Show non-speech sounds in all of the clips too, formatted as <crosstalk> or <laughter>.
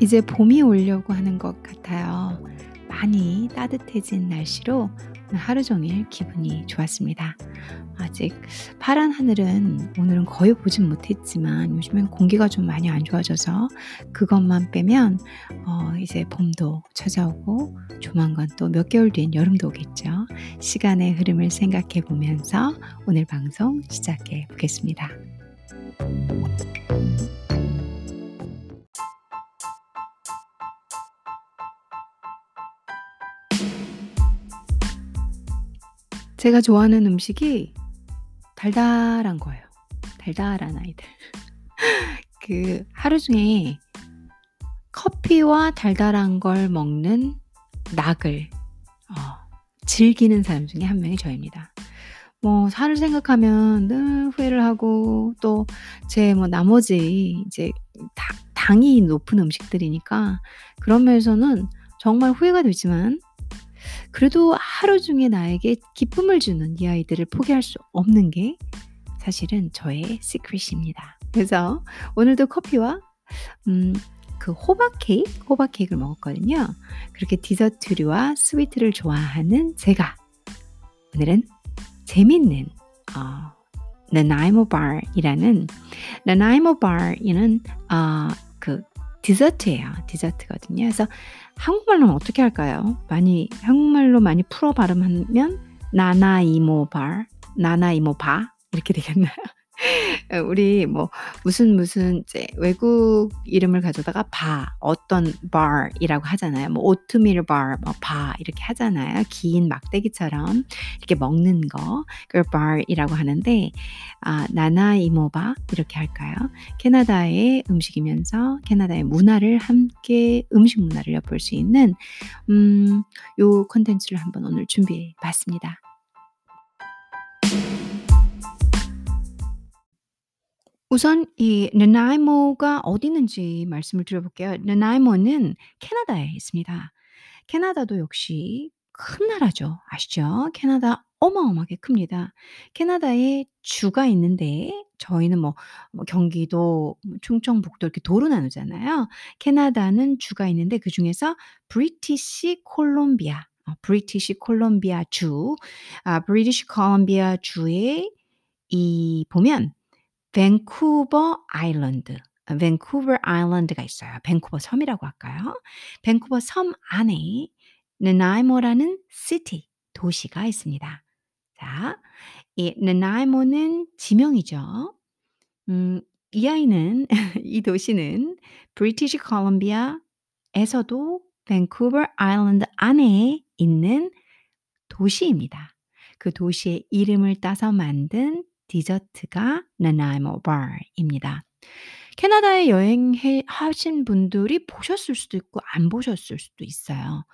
이제 봄이 오려고 하는 것 같아요. 많이 따뜻해진 날씨로 하루 종일 기분이 좋았습니다. 아직 파란 하늘은 오늘은 거의 보진 못했지만 요즘엔 공기가 좀 많이 안 좋아져서 그것만 빼면 어 이제 봄도 찾아오고 조만간 또 몇 개월 뒤엔 여름도 오겠죠. 시간의 흐름을 생각해 보면서 오늘 방송 시작해 보겠습니다. 제가 좋아하는 음식이 달달한 거예요. 달달한 아이들. <laughs> 그 하루 중에 커피와 달달한 걸 먹는 낙을 어, 즐기는 사람 중에 한 명이 저입니다. 뭐 살을 생각하면 늘 후회를 하고 또 제 뭐 나머지 이제 다, 당이 높은 음식들이니까 그런 면에서는 정말 후회가 되지만 그래도 하루 중에 나에게 기쁨을 주는 이 아이들을 포기할 수 없는 게 사실은 저의 secret입니다. 그래서 오늘도 커피와 음, 그 호박 케이크, 호박 케이크를 먹었거든요. 그렇게 디저트류와 sweet를 좋아하는 제가 오늘은 재밌는 어, Nanaimo bar이라는 Nanaimo bar는 어, 그 디저트예요. 디저트거든요. 그래서 한국말로는 어떻게 할까요? 많이 한국말로 많이 풀어 발음하면 나나이모바, 나나이모바 이렇게 되겠나요? 어, 우리 뭐 무슨 무슨 이제 외국 이름을 가져다가 바 어떤 bar이라고 하잖아요. 뭐 오트밀 bar, 뭐바 이렇게 하잖아요. 긴 막대기처럼 이렇게 먹는 거 그걸 bar이라고 하는데 아, 나나 이모바 이렇게 할까요? 캐나다의 음식이면서 캐나다의 문화를 함께 음식 문화를 엿볼 수 있는 음, 요 컨텐츠를 한번 오늘 준비해 봤습니다. 우선 이 나나이모가 어디 있는지 말씀을 드려볼게요. 나나이모는 캐나다에 있습니다. 캐나다도 역시 큰 나라죠. 아시죠? 캐나다 어마어마하게 큽니다. 캐나다에 주가 있는데 저희는 뭐, 뭐 경기도, 뭐 충청북도 이렇게 도로 나누잖아요. 캐나다는 주가 있는데 그 중에서 브리티시 콜롬비아, 어, 브리티시 콜롬비아 주, 아, 브리티시 콜롬비아 주에 이 보면 밴쿠버 아일랜드, 밴쿠버 아일랜드가 있어요. 밴쿠버 섬이라고 할까요? 밴쿠버 섬 안에 나나이모라는 city, 도시가 있습니다. 자, 이 나나이모는 지명이죠. 음, 이 아이는 <laughs> 이 도시는 브리티시 콜롬비아에서도 밴쿠버 아일랜드 안에 있는 도시입니다. 그 도시의 이름을 따서 만든 디저트가 나나이모 바입니다. 캐나다에 여행해 하신 분들이 보셨을 수도 있고 안 보셨을 수도 있어요.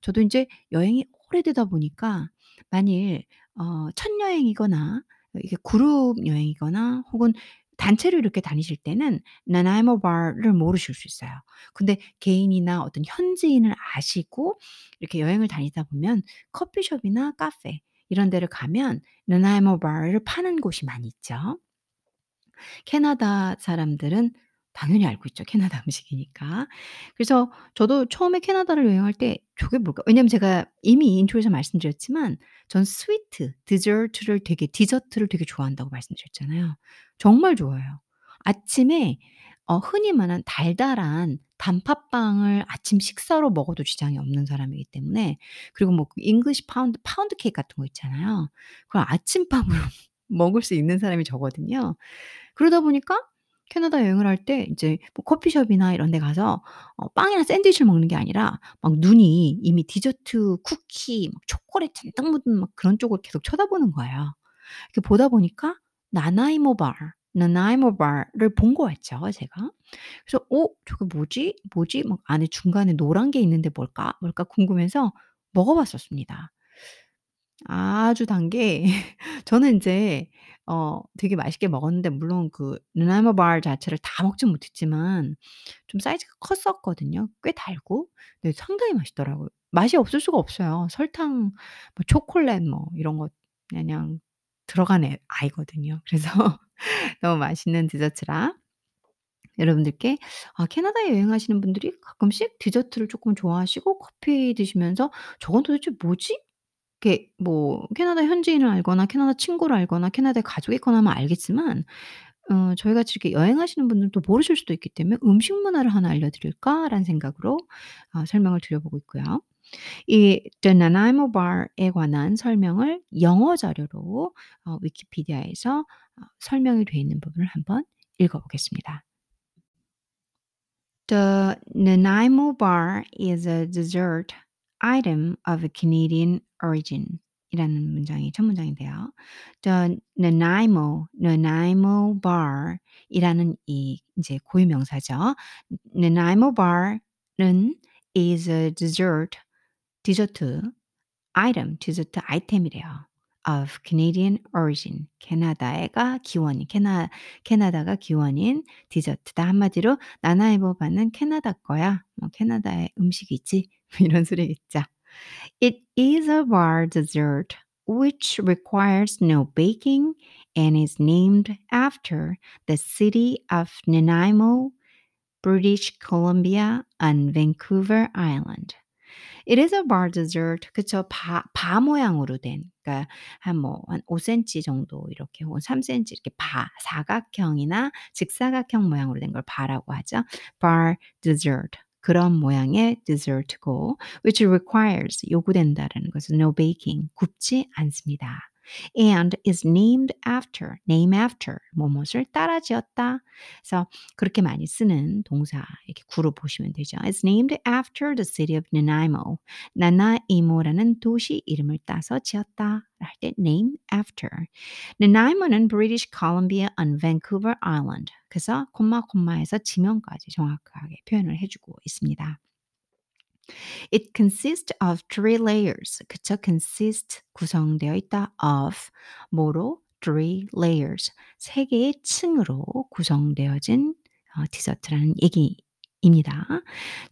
저도 인제 여행이 오래되다 보니까 만일 어 첫 여행이거나 이게 그룹 여행이거나 혹은 단체로 이렇게 다니실 때는 나나이모 바를 모르실 수 있어요. 근데 개인이나 어떤 현지인을 아시고 이렇게 여행을 다니다 보면 커피숍이나 카페 이런 데를 가면 나나이모 바를 파는 곳이 많이 있죠. 캐나다 사람들은 당연히 알고 있죠. 캐나다 <laughs> 음식이니까. 그래서 저도 처음에 캐나다를 여행할 때 저게 뭘까? 왜냐면 제가 이미 intro에서 말씀드렸지만 전 sweet, 디저트를 되게 디저트를 되게 좋아한다고 말씀드렸잖아요. 정말 좋아해요. 아침에 어 흔히 말하는 달달한 단팥빵을 아침 식사로 먹어도 지장이 없는 사람이기 때문에 그리고 뭐 English 파운드 파운드 케이크 같은 거 있잖아요. 그걸 아침밥으로 <laughs> 먹을 수 있는 사람이 저거든요. 그러다 보니까 캐나다 여행을 할 때 이제 뭐 커피숍이나 이런 데 가서 어 빵이나 샌드위치를 먹는 게 아니라 막 눈이 이미 디저트, 쿠키, 막 초콜릿 잔뜩 묻은 막 그런 쪽을 계속 쳐다보는 거예요. 이렇게 보다 보니까 나나이모 바 나나이모 바를 본 거였죠, 제가. 그래서 '어 저게 뭐지? 뭐지?' 막 안에 중간에 노란 게 있는데 뭘까? 뭘까 궁금해서 먹어 봤었습니다. 아주 단 게 <laughs> 저는 인제 어 되게 맛있게 먹었는데 물론 그 나나이모 바 자체를 다 먹진 못했지만 좀 사이즈가 컸었거든요. 꽤 달고. 네 상당히 맛있더라고요. 맛이 없을 수가 없어요. 설탕 뭐 초콜릿 뭐 이런 거 그냥 들어간 애 아이거든요. 그래서 <laughs> 너무 맛있는 디저트라 여러분들께 아 캐나다에 여행하시는 분들이 가끔씩 디저트를 쪼끔 좋아하시고 커피 드시면서 '저건 도대체 뭐지?' 이렇게 뭐 캐나다 현지인을 알거나 캐나다 친구를 알거나 캐나다에 가족이 있거나 하면 알겠지만 어 저희같이 이렇게 여행하시는 분들은 또 모르실 수도 있기 때문에 '음식 문화를 하나 알려드릴까?'라는 생각으로 어 설명을 드려 보고 있고요. 이 The Nanaimo Bar에 관한 설명을 영어 자료로 어 위키피디아에서 어 설명이 돼 있는 부분을 한번 읽어 보겠습니다. The Nanaimo bar is a dessert item of Canadian origin 이라는 문장이 첫 문장인데요. The Nanaimo, Nanaimo bar 이라는 이 인제 고유 명사죠. Nanaimo bar은 is a dessert, 디저트 item, 디저트 아이템이래요. of Canadian origin. 캐나다가 기원인 캐나 캐나다가 기원인 디저트다. 한마디로 나나이모 바는 캐나다 거야. 뭐 캐나다의 음식이지. 이런 소리겠죠. It is a bar dessert which requires no baking and is named after the city of Nanaimo, British Columbia on Vancouver Island. It is a bar dessert. 그쵸. 바, 바 모양으로 된, 그러니까 한 뭐, 한 5cm 정도 이렇게, 혹은 3cm 이렇게 바, 사각형이나 직사각형 모양으로 된 걸 바라고 하죠. bar dessert. 그런 모양의 디저트고 which requires 요구된다라는 것은 no baking 굽지 않습니다. And is named after, name after, 뭐뭇을 따라 지었다. 그래서 그렇게 많이 쓰는 동사 이렇게 구로 보시면 되죠. It's named after the city of Nanaimo. 나나이모라는 도시 이름을 따서 지었다. 할 때 name after. Nanaimo는 British Columbia on Vancouver Island. 그래서 콤마 콤마에서 지명까지 정확하게 표현을 해주고 있습니다. It consists of three layers. 그쵸? consist 구성되어 있다. of 뭐로? three layers. 세 개의 층으로 구성되어진 어, 디저트라는 얘기입니다.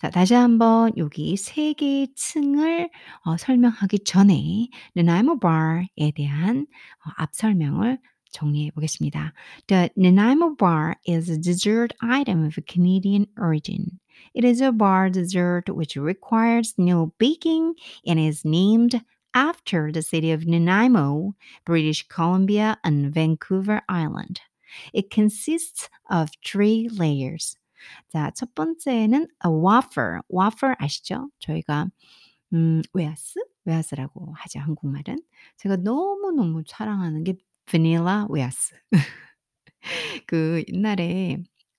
자, 다시 한번 여기 세 개의 층을 어, 설명하기 전에 Nanaimo Bar에 대한 어, 앞 설명을 정리해 보겠습니다. The Nanaimo bar is a dessert item of Canadian origin. It is a bar dessert which requires no baking and is named after the city of Nanaimo, British Columbia, and Vancouver Island. It consists of three layers. 자, 첫 번째는 a wafer. wafer 아시죠? 저희가 음, 웨하스? 웨하스라고 하죠, 한국말은. 제가 너무너무 사랑하는 게 바닐라 웨하스. <laughs> 그 옛날에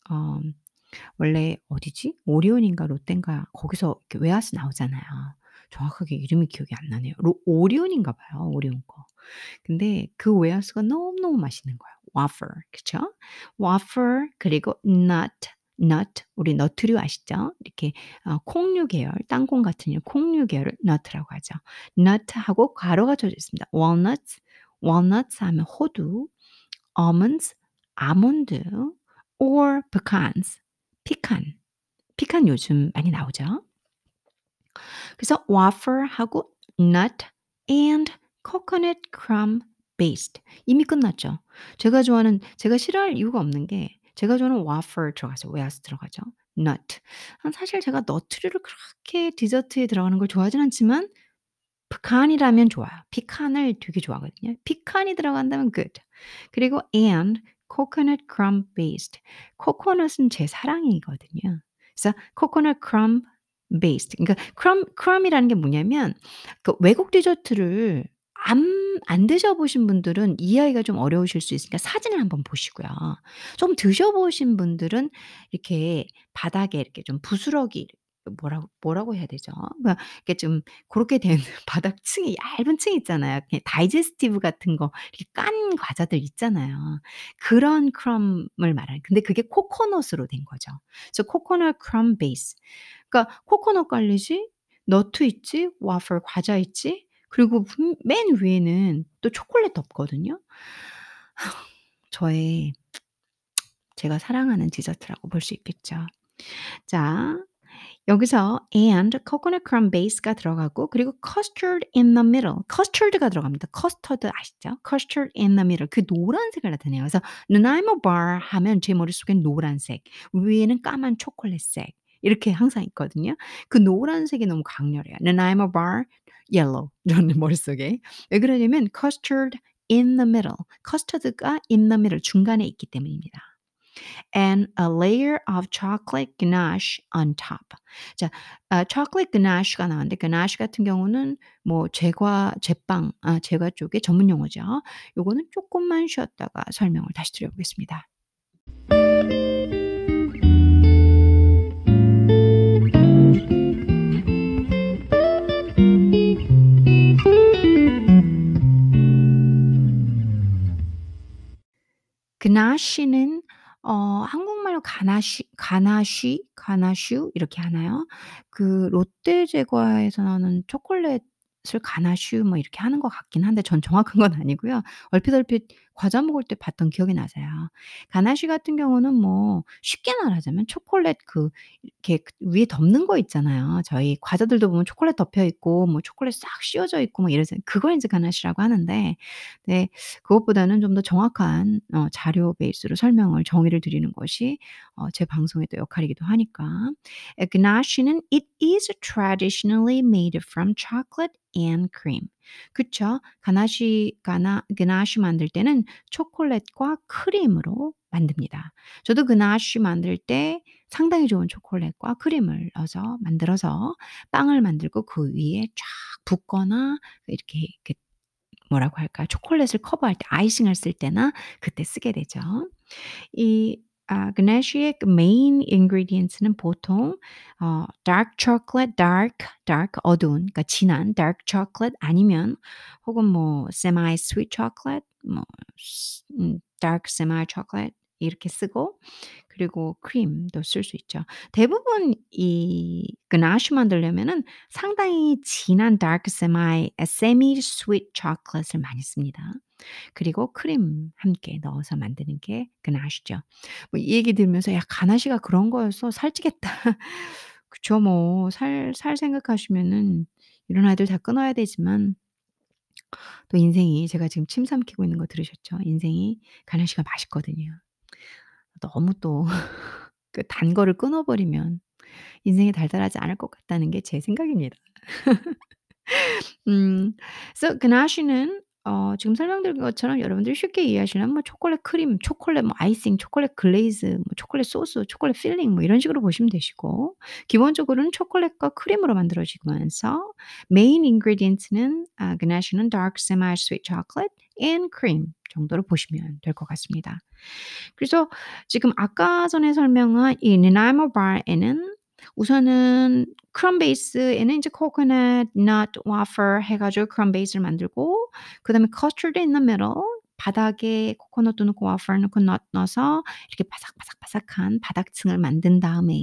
어 원래 어디지? 오리온인가 롯데인가 거기서 웨하스 나오잖아요. 정확하게 이름이 기억이 안 나네요. 로 오리온인가 봐요, 오리온 거. 근데 그 웨하스가 너무너무 맛있는 거예요. wafer 그쵸? wafer 그리고 nut nut 우리 너트류 아시죠? 이렇게 어 콩류 계열, 땅콩 같은 류 콩류 계열을 nut라고 하죠. nut하고 괄호가 쳐져 있습니다. walnuts, walnuts 하면 호두, almonds 아몬드 or pecans 피칸. 피칸 요즘 많이 나오죠. 그래서 wafer하고 nut and coconut crumb based 이미 끝났죠. 제가 좋아하는 제가 싫어할 이유가 없는 게 제가 좋아하는 wafer 들어가죠. 웨하스 들어가죠. nut. 사실 제가 너트류를 그렇게 디저트에 들어가는 걸 좋아하진 않지만 피칸이라면 좋아요. 피칸을 되게 좋아하거든요. 피칸이 들어간다면 good. 그리고 and coconut crumb based. 코코넛은 제 사랑이거든요. 그래서 coconut crumb based. 그러니까 crumb crumb이라는 게 뭐냐면 그 외국 디저트를 안 안 드셔 보신 분들은 이해하기가 좀 어려우실 수 있으니까 사진을 한번 보시고요. 좀 드셔 보신 분들은 이렇게 바닥에 이렇게 좀 부스러기 뭐라고 뭐라고 해야 되죠? 그러니까 이렇게 좀 고렇게 된 <laughs> 바닥 층이 얇은 층이 있잖아요. 다이제스티브 같은 거 이렇게 깐 과자들 있잖아요. 그런 크럼을 말하는 근데 그게 코코넛으로 된 거죠. 그래서 코코넛 크럼 베이스. 그러니까 코코넛 깔리지, 너트 있지, 와플 과자 있지, 그리고 분맨 위에는 또 초콜릿 덮거든요. <sighs> 저의 제가 사랑하는 디저트라고 볼 수 있겠죠. 자 여기서 and coconut crumb base가 들어가고 그리고 custard in the middle. custard가 들어갑니다. custard 아시죠? custard in the middle. 그 노란색을 나타내요. 그래서 Nanaimo bar 하면 제 머릿속엔 노란색, 위에는 까만 초콜릿색 이렇게 항상 있거든요. 그 노란색이 너무 강렬해요. Nanaimo bar yellow 저는 머릿속에. 왜 그러냐면 custard in the middle. custard가 in the middle 중간에 있기 때문입니다. And a layer of chocolate ganache on top. 자, 아, chocolate ganache가 나왔는데 ganache 같은 경우는 뭐 제과 제빵 아, 제과 쪽의 전문 용어죠. 요거는 조금만 쉬었다가 설명을 다시 드려보겠습니다. ganache는 어 한국말로 가나쉬 가나쉬 가나슈 이렇게 하나요? 그 롯데 제과에서 나오는 초콜릿 을 가나슈 뭐 이렇게 하는 것 같긴 한데 전 정확한 건 아니고요. 얼핏 얼핏 과자 먹을 때 봤던 기억이 나서요. 가나쉬 같은 경우는 뭐 쉽게 말하자면 초콜릿 그 이렇게 위에 덮는 거 있잖아요. 저희 과자들도 보면 초콜릿 덮여 있고 뭐 초콜릿 싹 씌워져 있고 뭐 이래서 그걸 인제 가나쉬라고 하는데 네 그것보다는 좀 더 정확한 어 자료 베이스로 설명을 정의를 드리는 것이 어 제 방송의 또 역할이기도 하니까. 에 ganache는 it is traditionally made from chocolate and cream. 그쵸. 가나쉬 가나 ganache 만들 때는 초콜릿과 크림으로 만듭니다. 저도 ganache 만들 때 상당히 좋은 초콜릿과 크림을 넣어서 만들어서 빵을 만들고 그 위에 쫙 붓거나 이렇게 이렇게 뭐라고 할까요? 초콜릿을 커버할 때 아이싱을 쓸 때나 그때 쓰게 되죠. 이 아 ganache의 그 메인 ingredients는 보통 어 dark chocolate, dark, dark 어두운 그러니까 진한 dark chocolate 아니면 혹은 뭐 semi sweet chocolate 뭐스음 dark semi chocolate 이렇게 쓰고 그리고 크림도 쓸 수 있죠. 대부분 이 ganache 만들려면은 상당히 진한 dark semi semi sweet chocolate을 많이 씁니다. 그리고 크림 함께 넣어서 만드는 게 ganache죠. 뭐 이 얘기 들으면서 '야 가나시가 그런 거였어. 살찌겠다.' <laughs> 그쵸 뭐살살 생각하시면은 이런 아이들 다 끊어야 되지만 또 인생이 제가 지금 침 삼키고 있는 거 들으셨죠? 인생이 ganache가 맛있거든요. 너무 또 <laughs> 그 단 거를 끊어 버리면 인생이 달달하지 않을 것 같다는 게 제 생각입니다. <laughs> 음. So ganache는 어 지금 설명드린 것처럼 여러분들이 쉽게 이해하시려면 뭐 초콜릿 크림, 초콜릿 뭐 icing, 초콜릿 glaze, 뭐 초콜릿 소스, 초콜릿 filling 뭐 이런 식으로 보시면 되시고 기본적으로는 초콜릿과 크림으로 만들어지면서 main ingredients는 아 ganache는 dark semi sweet chocolate and cream 정도로 보시면 될 것 같습니다. 그래서 지금 아까 전에 설명한 이 Nanaimo bar에는 우선은 크럼 베이스에는 인제 coconut nut wafer 해 가지고 크럼 베이스를 만들고 그 다음에 custard in the middle 바닥에 코코넛도 넣고 와플 넣고 넛 넣어서 이렇게 바삭바삭바삭한 바닥층을 만든 다음에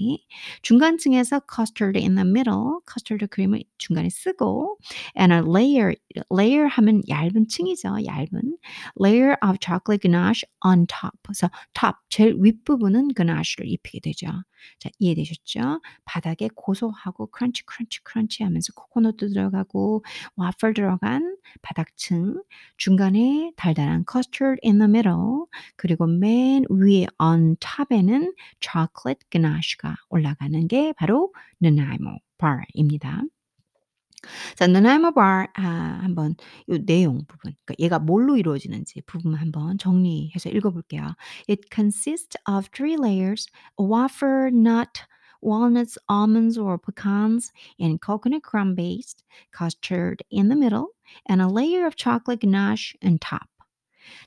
중간층에서 custard in the middle, custard 크림을 중간에 쓰고 and a layer, layer 하면 얇은 층이죠. 얇은 layer of chocolate ganache on top. 그래서 top 제일 윗부분은 ganache를 입히게 되죠. 자, 이해되셨죠? 바닥에 고소하고 크런치 크런치 크런치 하면서 코코넛도 들어가고 와플 들어간 바닥층, 중간에 달달한 custard in the middle, 그리고 맨 위에 on top에는 chocolate ganache가 올라가는 게 바로 Nanaimo bar입니다. 자, Nanaimo bar 아, 한번 요 내용 부분, 그러니까 얘가 뭘로 이루어지는지 부분 한번 정리해서 읽어볼게요. It consists of three layers: wafer, nut, walnuts, almonds or pecans, and coconut crumb base, custard in the middle, and a layer of chocolate ganache on top.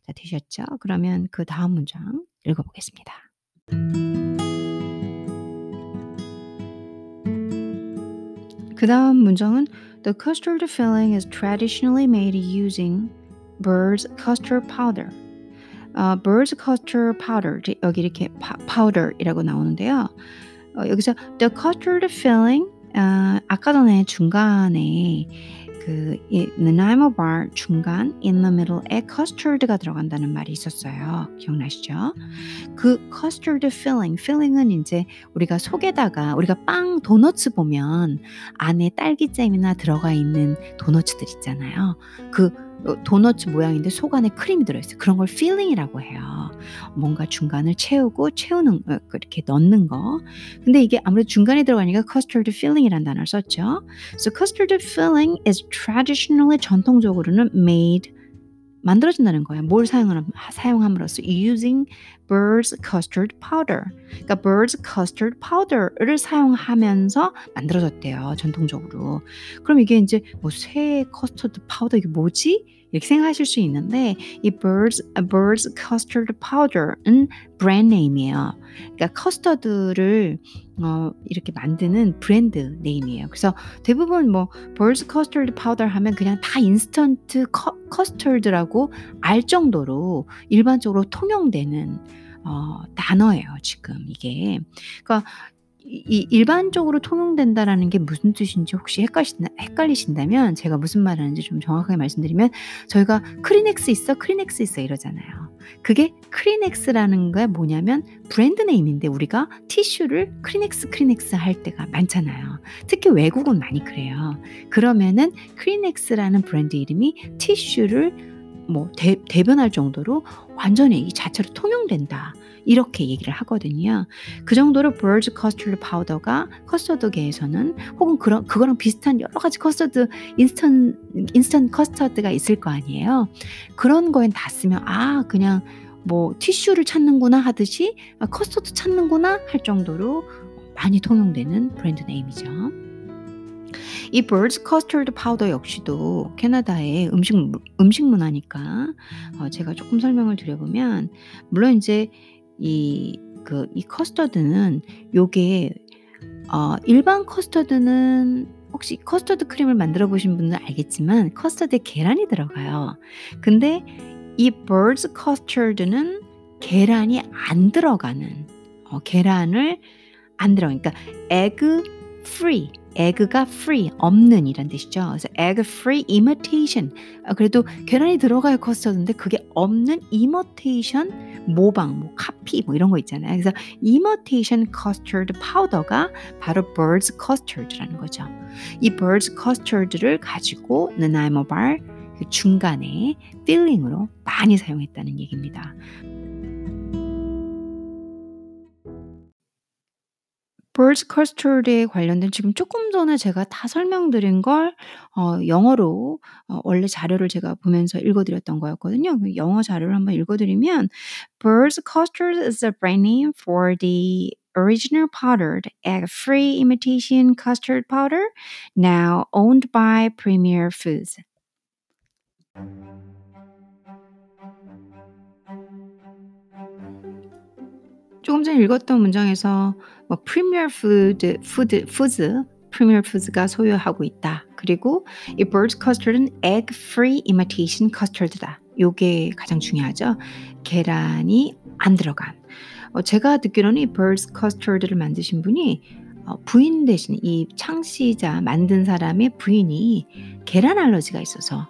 자, 되셨죠? 그러면 그 다음 문장 읽어보겠습니다. 그 다음 문장은 The custard filling is traditionally made using bird's custard powder. 어, bird's custard powder 여기 이렇게 파, powder이라고 나오는데요. 어, 여기서 the custard filling 어, 아까 전에 중간에 그 Nanaimo bar 중간 in the middle에 custard가 들어간다는 말이 있었어요. 기억나시죠? 그 custard filling, filling은 이제 우리가 속에다가 우리가 빵 도너츠 보면 안에 딸기잼이나 들어가 있는 도너츠들 있잖아요. 그 도너츠 모양인데 속 안에 크림이 들어있어요. 그런 걸 filling이라고 해요. 뭔가 중간을 채우고 채우는 그렇게 넣는 거. 근데 이게 아무래도 중간에 들어가니까 custard filling이라는 단어를 썼죠. So custard filling is traditionally 전통적으로는 made 만들어진다는 거예요. 뭘 사용하는, 사용함으로써 using bird's custard powder. 그러니까 bird's custard powder를 사용하면서 만들어졌대요. 전통적으로. 그럼 이게 이제 뭐 새 커스터드 파우더 이게 뭐지? 이렇게 생각하실 수 있는데 이 birds, birds custard powder은 brand name이에요. 그러니까 커스터드를 어, 이렇게 만드는 brand name이에요. 그래서 대부분 뭐 birds custard powder 하면 그냥 다 인스턴트 커, 커스터드라고 알 정도로 일반적으로 통용되는 어, 단어예요. 지금 이게. 그러니까 이 일반적으로 통용된다라는 게 무슨 뜻인지 혹시 헷갈리신다, 헷갈리신다 면 제가 무슨 말 하는지 좀 정확하게 말씀드리면 저희가 크리넥스 있어 크리넥스 있어 이러잖아요. 그게 크리넥스라는 게 뭐냐면 brand name인데 우리가 티슈를 크리넥스 크리넥스 할 때가 많잖아요. 특히 외국은 많이 그래요. 그러면은 크리넥스라는 브랜드 이름이 티슈를 뭐 대, 대변할 정도로 완전히 이 자체로 통용된다. 이렇게 얘기를 하거든요. 그 정도로 birds custard powder가 커스터드계에서는 혹은 그런 그거랑 비슷한 여러 가지 커스터드 인스턴 인스턴 커스터드가 있을 거 아니에요. 그런 거엔 다 쓰면 아 그냥 뭐 티슈를 찾는구나 하듯이 아, 커스터드 찾는구나 할 정도로 많이 통용되는 brand name이죠. 이 birds custard 역시도 캐나다의 음식 음식 문화니까 어, 제가 조금 설명을 드려보면 물론 이제 이, 그, 이 커스터드는 요게, 어, 일반 커스터드는 혹시 커스터드 크림을 만들어 보신 분은 알겠지만 커스터드에 계란이 들어가요. 근데 이 birds custard는 계란이 안 들어가는, 어, 계란을 안 들어. 그러니까 egg free. 에그가 free 없는 이란 뜻이죠. 그래서 egg free imitation. 아, 그래도 계란이 들어가야 커스터드인데 그게 없는 imitation 모방, 뭐 카피 뭐 이런 거 있잖아요. 그래서 imitation custard powder가 바로 birds custard라는 거죠. 이 birds custard를 가지고 느나이모 발그 중간에 필링으로 많이 사용했다는 얘기입니다. Birds custard에 관련된 지금 조금 전에 제가 다 설명드린 걸 어, 영어로 어, 원래 자료를 제가 보면서 읽어드렸던 거였거든요. 그 영어 자료를 한번 읽어드리면 birds custard is a brand name for the original powdered egg-free imitation custard powder now owned by Premier Foods. 조금 전에 읽었던 문장에서 뭐 프리미어 푸드 푸드 푸즈 프리미어 푸즈가 소유하고 있다. 그리고 이 bird custard은 egg free imitation custard다. 요게 가장 중요하죠. 계란이 안 들어간. 어, 제가 듣기로는 이 bird custard를 만드신 분이 어, 부인 대신 이 창시자 만든 사람의 부인이 계란 알러지가 있어서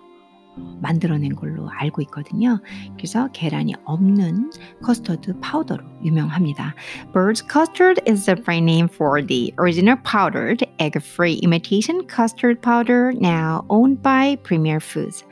만들어낸 걸로 알고 있거든요. 그래서 계란이 없는 커스터드 파우더로 유명합니다. Bird's custard is the brand name for the original powdered egg-free imitation custard powder now owned by Premier Foods.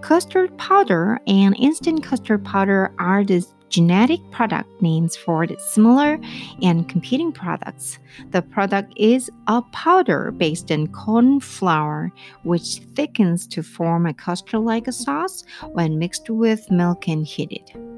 Custard powder and instant custard powder are the genetic product names for similar and competing products. The product is a powder based on corn flour, which thickens to form a custard like sauce when mixed with milk and heated.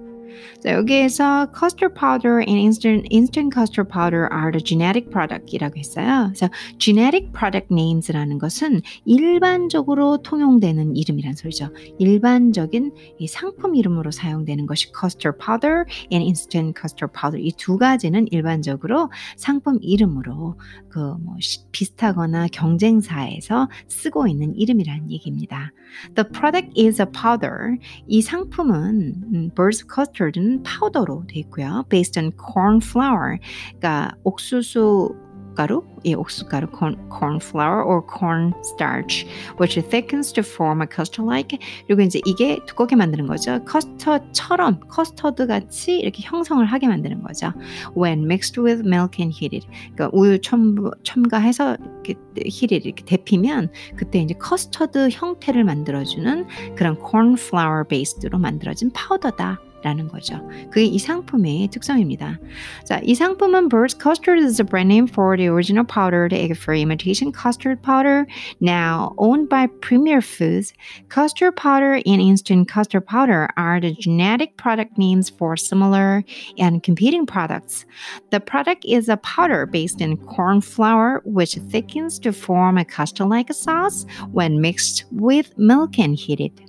자, 여기에서 custard powder and instant, instant custard powder are the genetic product이라고 했어요. 그래서 genetic product names라는 것은 일반적으로 통용되는 이름이란 소리죠. 일반적인 이 상품 이름으로 사용되는 것이 custard powder and instant custard powder 이 두 가지는 일반적으로 상품 이름으로 그 뭐 비슷하거나 경쟁사에서 쓰고 있는 이름이라는 얘기입니다. The product is a powder. 이 상품은 음, birds custard 는 파우더로 되어 있고요. Based on corn flour. 그러니까 옥수수 옥수가루, 예, 옥수가루 corn, corn flour or corn starch, which thickens to form a custard-like. 그리고 이제 이게 두껍게 만드는 거죠. 커스터처럼 커스터드 같이 이렇게 형성을 하게 만드는 거죠. When mixed with milk and heated. 그러니까 우유 첨부, 첨가해서 이렇게 heated 이렇게 데피면 그때 이제 커스터드 형태를 만들어주는 그런 corn flour based로 만들어진 파우더다. 라는 거죠. 그게 이 상품의 특성입니다. 자, 이 상품은 Bird's Custard is a brand name for the original powdered egg-free imitation custard powder, now owned by Premier Foods. Custard powder and instant custard powder are the genetic product names for similar and competing products. The product is a powder based in corn flour, which thickens to form a custard-like sauce when mixed with milk and heated.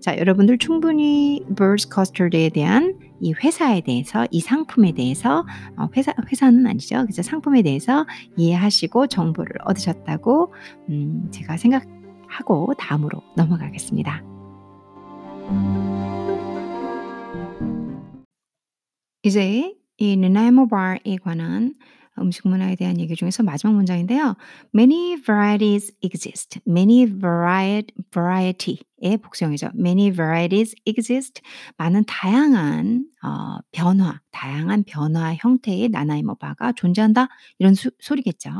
자, 여러분들 충분히 Bird's Custard에 대한 이 회사에 대해서 이 상품에 대해서 어, 회사 회사는 아니죠. 그래서 상품에 대해서 이해하시고 정보를 얻으셨다고 음, 제가 생각하고 다음으로 넘어가겠습니다. 이제 이 느나이모 바에 관한 음식 문화에 대한 얘기 중에서 마지막 문장인데요. Many varieties exist. Many variety, variety 의 복수형이죠. Many varieties exist. 많은 다양한 어, 변화, 다양한 변화 형태의 나나이모바가 존재한다. 이런 수, 소리겠죠.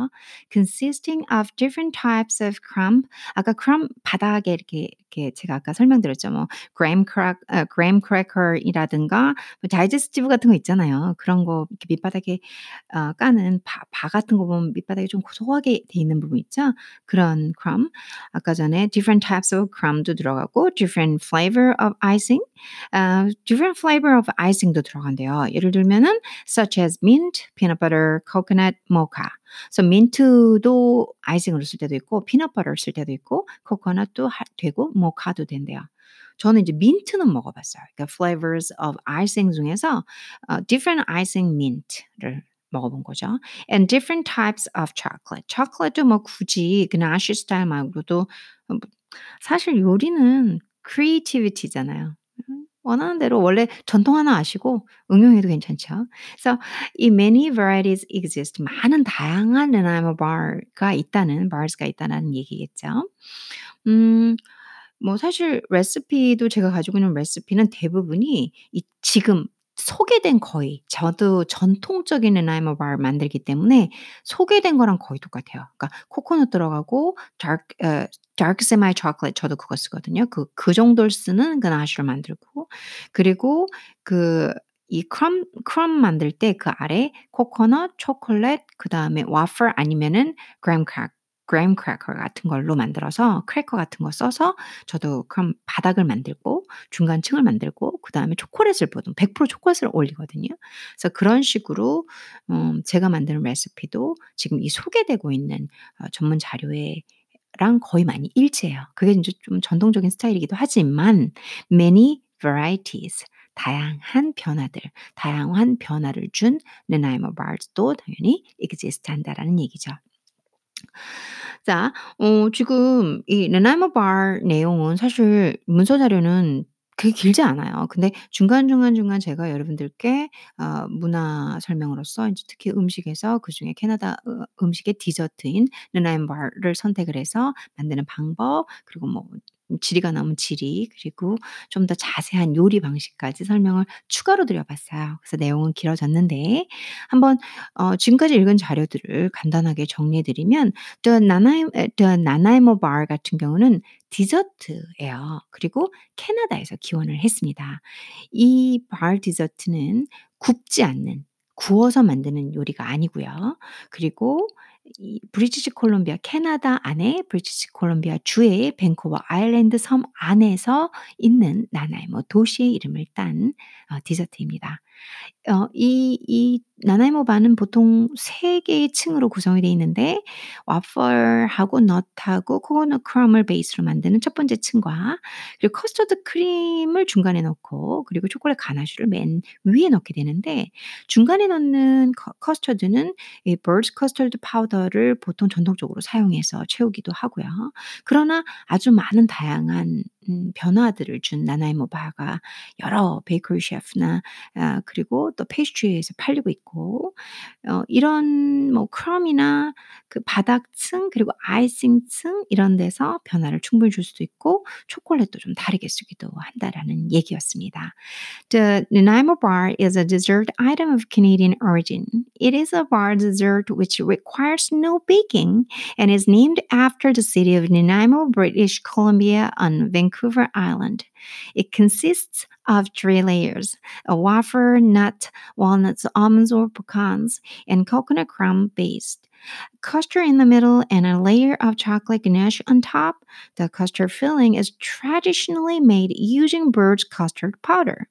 Consisting of different types of crumb. 아까 crumb 바닥에 이렇게 이렇게 제가 아까 설명드렸죠. 뭐 graham crack, 어, graham cracker이라든가 뭐 다이제스티브 같은 거 있잖아요. 그런 거 이렇게 밑바닥에 어, 까는 바, 바 같은 거 보면 밑바닥에 좀 고소하게 돼 있는 부분 있죠. 그런 crumb. 아까 전에 different types of crumb도 들어 가고 different flavor of icing. Uh, different flavor of icing도 들어간대요. 예를 들면은 such as mint, peanut butter, coconut, mocha. 그래서 민트도 아이싱으로 쓸 때도 있고 peanut butter를 쓸 때도 있고 코코넛도 되고 모카도 된대요. 저는 이제 민트는 먹어봤어요. 그러니까 flavors of icing 중에서 uh, different icing mint를 먹어본 거죠. And different types of chocolate. chocolate도 뭐 굳이 아쉬 스타일 말고도 사실 요리는 creativity잖아요. 원하는 대로 원래 전통 하나 아시고 응용해도 괜찮죠. 그래서 이 many varieties exist 많은 다양한 나나이모 bar가 있다는 bars가 있다는 얘기겠죠. 음, 뭐 사실 레시피도 제가 가지고 있는 레시피는 대부분이 이 지금 소개된 거의 저도 전통적인 나나이모 바 만들기 때문에 소개된 거랑 거의 똑같아요. 그러니까 코코넛 들어가고 dark 어, dark semi 저도 그거 쓰거든요. 그그 정도를 쓰는 그나시를 만들고 그리고 그 이 크럼 크럼 만들 때 그 아래 코코넛, 초콜릿 그다음에 와플 아니면은 graham cracker 같은 걸로 만들어서 크래커 같은 거 써서 저도 그럼 바닥을 만들고 중간층을 만들고 그 다음에 초콜릿을 보통 100% 초콜릿을 올리거든요. 그래서 그런 식으로 음 제가 만드는 레시피도 지금 이 소개되고 있는 어 전문 자료에 랑 거의 많이 일치해요. 그게 인제 좀 전통적인 스타일이기도 하지만 many varieties 다양한 변화들, 다양한 변화를 준 Nanaimo bars도 당연히 exist 한다라는 얘기죠. 자, 어 지금 이 Nanaimo bar 내용은 사실 문서 자료는 그게 길지 않아요. 근데 중간중간중간 제가 여러분들께 어 문화 설명으로서 인제 특히 음식에서 그중에 캐나다 으 음식의 디저트인 르나인 바를 선택을 해서 만드는 방법 그리고 뭐 지리가 남은 지리 그리고 좀 더 자세한 요리 방식까지 설명을 추가로 드려 봤어요. 그래서 내용은 길어졌는데 한번 어 지금까지 읽은 자료들을 간단하게 정리해 드리면 The Nanaimo The Nanaimo Bar 같은 경우는 디저트예요. 그리고 캐나다에서 기원을 했습니다. 이 bar 디저트는 굽지 않는 구워서 만드는 요리가 아니고요. 그리고 이 브리티시 콜롬비아 캐나다 안에 브리티시 콜롬비아 주의 밴쿠버 아일랜드 섬 안에서 있는 나나이모 도시의 이름을 딴 어 디저트입니다. 어 이 이 나나이모 바는 보통 3 개의 층으로 구성이 되어 있는데 wafer하고 nut하고 코코넛 crumb을 베이스로 만드는 첫 번째 층과 그리고 커스터드 크림을 중간에 넣고 그리고 초콜릿 가나슈를 맨 위에 넣게 되는데 중간에 넣는 커 커스터드는 이 Bird's Custard Powder를 보통 전통적으로 사용해서 채우기도 하고요. 그러나 아주 많은 다양한 음 변화들을 준 나나이모 바가 여러 베이커리 셰프나 아 그리고 또 페이스트리에서 팔리고 있고 어 이런 뭐 crumb이나 그 바닥층 그리고 icing층 이런 데서 변화를 충분히 줄 수도 있고 초콜릿도 좀 다르게 쓰기도 한다라는 얘기였습니다. The Nanaimo bar is a dessert item of Canadian origin. It is a bar dessert which requires no baking and is named after the city of Nanaimo, British Columbia on Vancouver Island. It consists of three layers a wafer, nut, walnuts, almonds, or pecans, and coconut crumb based. Custard in the middle and a layer of chocolate ganache on top. The custard filling is traditionally made using bird's custard powder.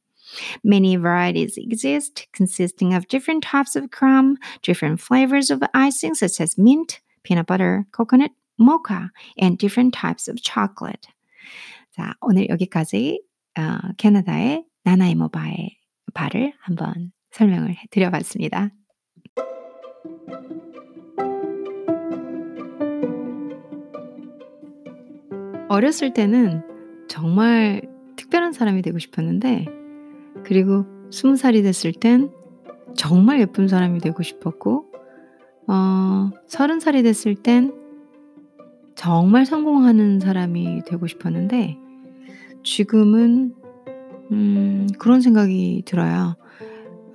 Many varieties exist, consisting of different types of crumb, different flavors of icing, such as mint, peanut butter, coconut, mocha, and different types of chocolate. 자, 오늘 여기까지 어, 캐나다의 나나이모바의 바를 한번 설명을 드려봤습니다. 어렸을 때는 정말 특별한 사람이 되고 싶었는데 그리고 20 살이 됐을 땐 정말 예쁜 사람이 되고 싶었고 어30 살이 됐을 땐 정말 성공하는 사람이 되고 싶었는데 지금은 음 그런 생각이 들어요.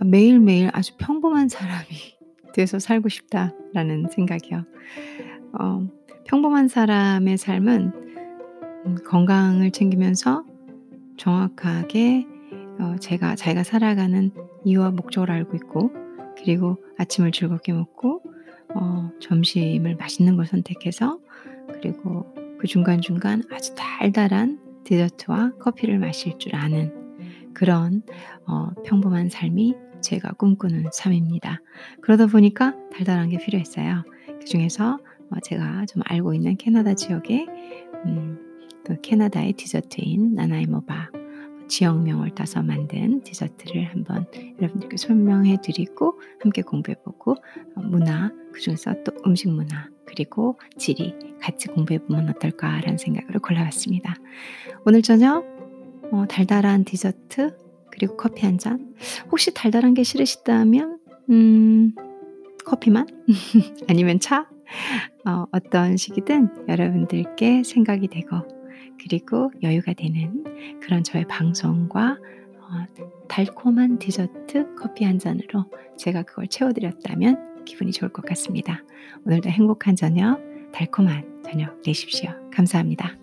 '매일매일 아주 평범한 사람이 <laughs> 돼서 살고 싶다.'라는 생각이요. 어 평범한 사람의 삶은 음 건강을 챙기면서 정확하게 어 제가 자기가 살아가는 이유와 목적을 알고 있고 그리고 아침을 즐겁게 먹고 어 점심을 맛있는 걸 선택해서 그리고 그 중간중간 아주 달달한 디저트와 커피를 마실 줄 아는 그런 어 평범한 삶이 제가 꿈꾸는 삶입니다. 그러다 보니까 달달한 게 필요했어요. 그 중에서 어 제가 좀 알고 있는 캐나다 지역의 음그 캐나다의 디저트인 나나이모바 지역명을 따서 만든 디저트를 한번 여러분들께 설명해 드리고 함께 공부해 보고 어 문화 그중에서 또 음식 문화 그리고 지리 같이 공부해 보면 어떨까라는 생각으로 골라 봤습니다. 오늘 저녁 어 달달한 디저트 그리고 커피 한 잔. 혹시 달달한 게 싫으시다면 음 커피만? <laughs> 아니면 차? 어 어떤 식이든 여러분들께 생각이 되고 그리고 여유가 되는 그런 저의 방송과 어 달콤한 디저트 커피 한 잔으로 제가 그걸 채워 드렸다면 기분이 좋을 것 같습니다. 오늘도 행복한 저녁, 달콤한 저녁 되십시오. 감사합니다.